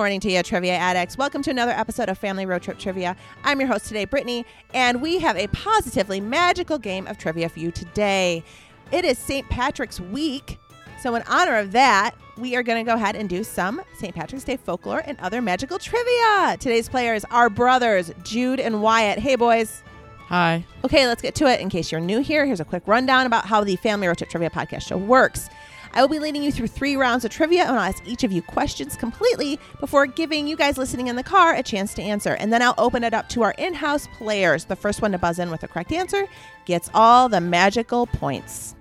Morning to you, trivia addicts. Welcome to another episode of Family Road Trip Trivia. I'm your host today, Brittany, and we have a positively magical game of trivia for you today. It is St. Patrick's Week, so in honor of that, we are going to go ahead and do some St. Patrick's Day folklore and other magical trivia. Today's players are brothers, Jude and Wyatt. Hey, boys. Hi. Okay, let's get to it. In case you're new here, here's a quick rundown about how the Family Road Trip Trivia podcast show works. I will be leading you through three rounds of trivia, and I'll ask each of you questions completely before giving you guys listening in the car a chance to answer. And then I'll open it up to our in house players. The first one to buzz in with the correct answer gets all the magical points.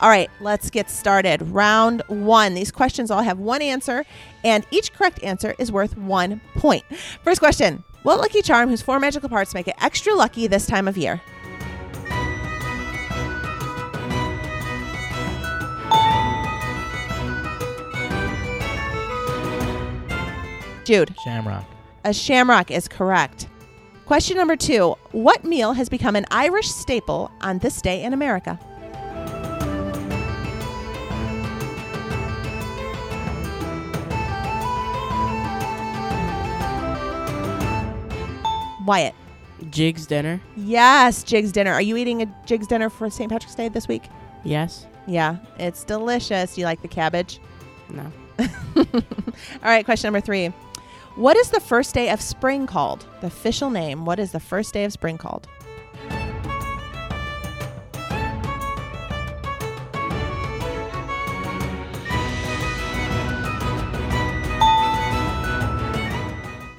All right, let's get started. Round one. These questions all have one answer, and each correct answer is worth one point. First question What lucky charm, whose four magical parts make it extra lucky this time of year? Jude. Shamrock. A shamrock is correct. Question number two What meal has become an Irish staple on this day in America? Wyatt. Jiggs dinner. Yes, Jiggs dinner. Are you eating a Jiggs dinner for St. Patrick's Day this week? Yes. Yeah, it's delicious. Do you like the cabbage? No. All right, question number three. What is the first day of spring called? The official name. What is the first day of spring called?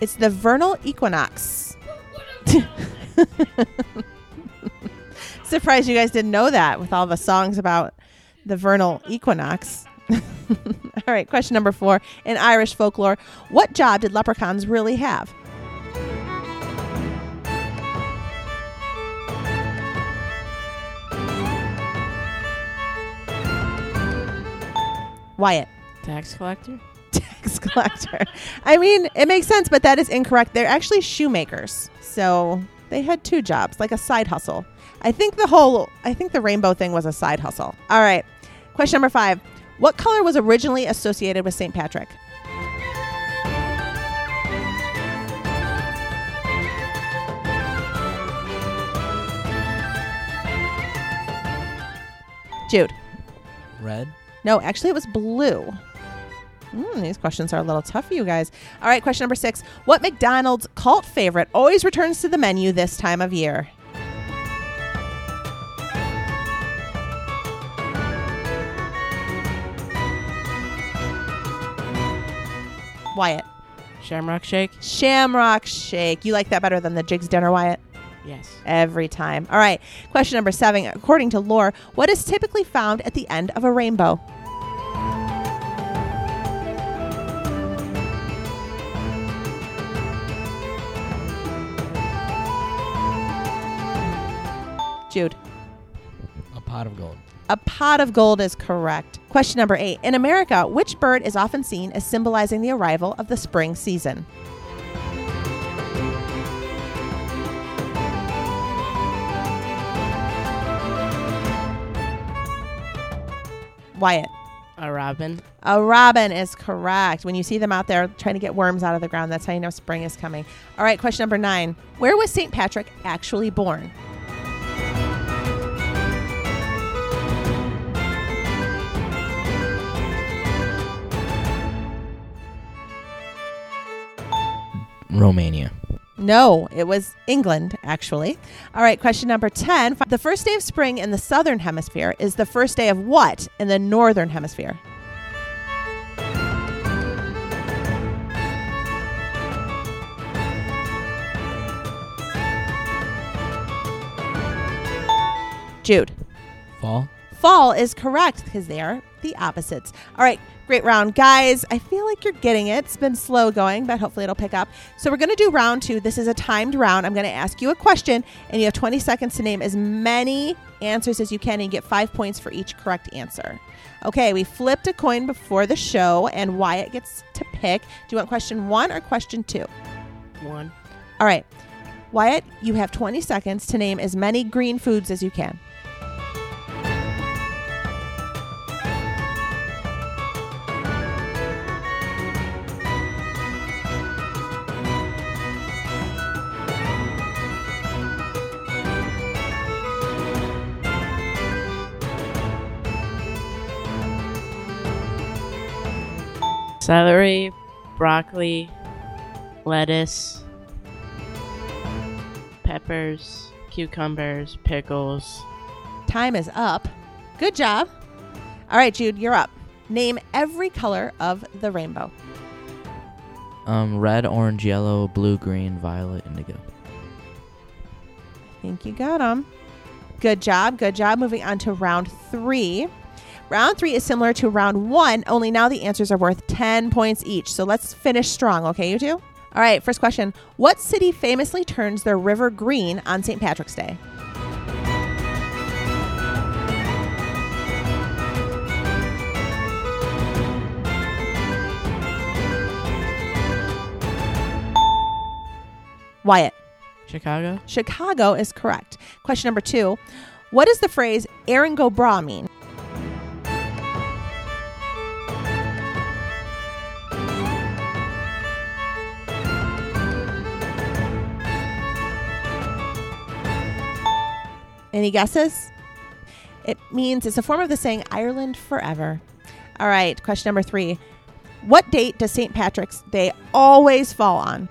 It's the vernal equinox. Surprised you guys didn't know that with all the songs about the vernal equinox. all right, question number four. In Irish folklore, what job did leprechauns really have? Wyatt. Tax collector. Tax collector. I mean, it makes sense, but that is incorrect. They're actually shoemakers. So they had two jobs, like a side hustle. I think the whole, I think the rainbow thing was a side hustle. All right. Question number five. What color was originally associated with St. Patrick? Jude. Red. No, actually, it was blue. Mm, these questions are a little tough for you guys. All right, question number six. What McDonald's cult favorite always returns to the menu this time of year? Wyatt. Shamrock shake. Shamrock Shake. You like that better than the Jiggs Dinner, Wyatt? Yes. Every time. All right. Question number seven. According to lore, what is typically found at the end of a rainbow? Jude. A pot of gold. Pot of gold is correct. Question number eight. In America, which bird is often seen as symbolizing the arrival of the spring season? Wyatt. A robin. A robin is correct. When you see them out there trying to get worms out of the ground, that's how you know spring is coming. All right, question number nine. Where was St. Patrick actually born? Romania. No, it was England, actually. All right, question number 10. The first day of spring in the southern hemisphere is the first day of what in the northern hemisphere? Jude. Fall. Fall is correct because they are the opposites. All right, great round. Guys, I feel like you're getting it. It's been slow going, but hopefully it'll pick up. So we're going to do round two. This is a timed round. I'm going to ask you a question, and you have 20 seconds to name as many answers as you can, and you get five points for each correct answer. Okay, we flipped a coin before the show, and Wyatt gets to pick. Do you want question one or question two? One. All right. Wyatt, you have 20 seconds to name as many green foods as you can. Celery, broccoli, lettuce, peppers, cucumbers, pickles. Time is up. Good job. All right, Jude, you're up. Name every color of the rainbow. Um, red, orange, yellow, blue, green, violet, indigo. I think you got them. Good job. Good job. Moving on to round three. Round three is similar to round one, only now the answers are worth 10 points each. So let's finish strong, okay, you two? All right, first question. What city famously turns their river green on St. Patrick's Day? Wyatt. Chicago. Chicago is correct. Question number two. What does the phrase Erin go Bragh mean? Any guesses? It means it's a form of the saying Ireland forever. All right, question number three. What date does St. Patrick's Day always fall on?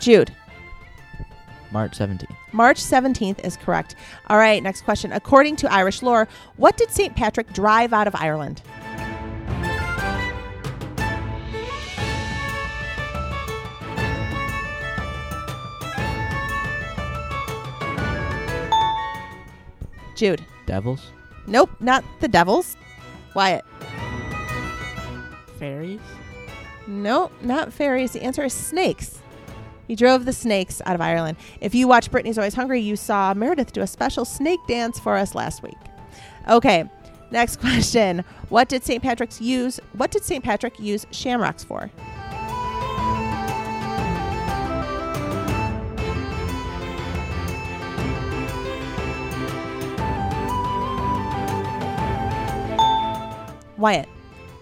Jude. March 17th. March 17th is correct. All right, next question. According to Irish lore, what did St. Patrick drive out of Ireland? Jude. Devils. Nope, not the devils. Wyatt. Fairies. Nope, not fairies. The answer is snakes. He drove the snakes out of Ireland. If you watch Brittany's Always Hungry, you saw Meredith do a special snake dance for us last week. Okay, next question. What did St. Patrick's use? What did St. Patrick use shamrocks for? Wyatt.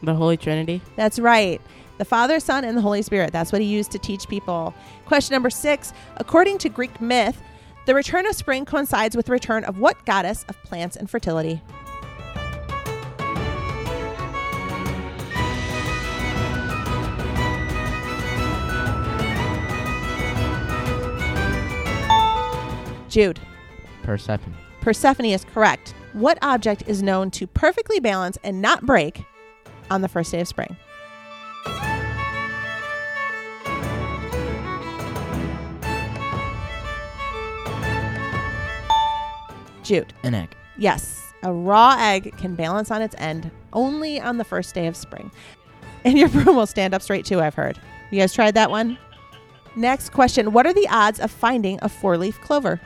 The Holy Trinity. That's right. The Father, Son, and the Holy Spirit. That's what he used to teach people. Question number six. According to Greek myth, the return of spring coincides with the return of what goddess of plants and fertility? Jude. Persephone. Persephone is correct. What object is known to perfectly balance and not break on the first day of spring? Jude. An egg. Yes, a raw egg can balance on its end only on the first day of spring. And your broom will stand up straight too, I've heard. You guys tried that one? Next question What are the odds of finding a four leaf clover?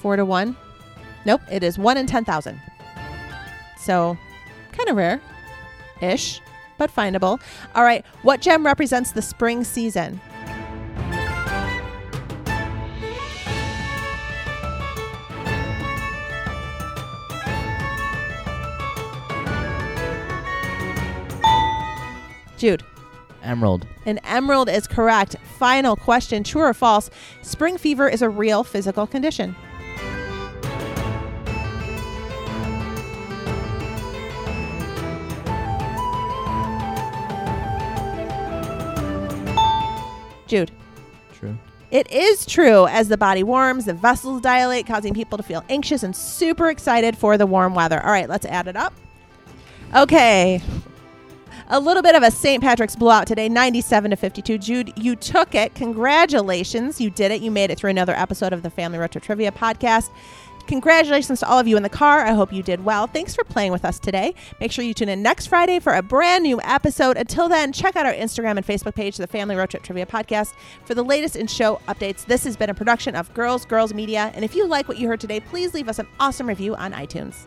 Four to one? Nope, it is one in 10,000. So, kind of rare ish, but findable. All right, what gem represents the spring season? Jude. Emerald. An emerald is correct. Final question true or false? Spring fever is a real physical condition. Jude. True. It is true. As the body warms, the vessels dilate, causing people to feel anxious and super excited for the warm weather. All right, let's add it up. Okay. A little bit of a St. Patrick's blowout today, 97 to 52. Jude, you took it. Congratulations. You did it. You made it through another episode of the Family Road Trip Trivia podcast. Congratulations to all of you in the car. I hope you did well. Thanks for playing with us today. Make sure you tune in next Friday for a brand new episode. Until then, check out our Instagram and Facebook page, the Family Road Trip Trivia Podcast, for the latest in show updates. This has been a production of Girls Girls Media. And if you like what you heard today, please leave us an awesome review on iTunes.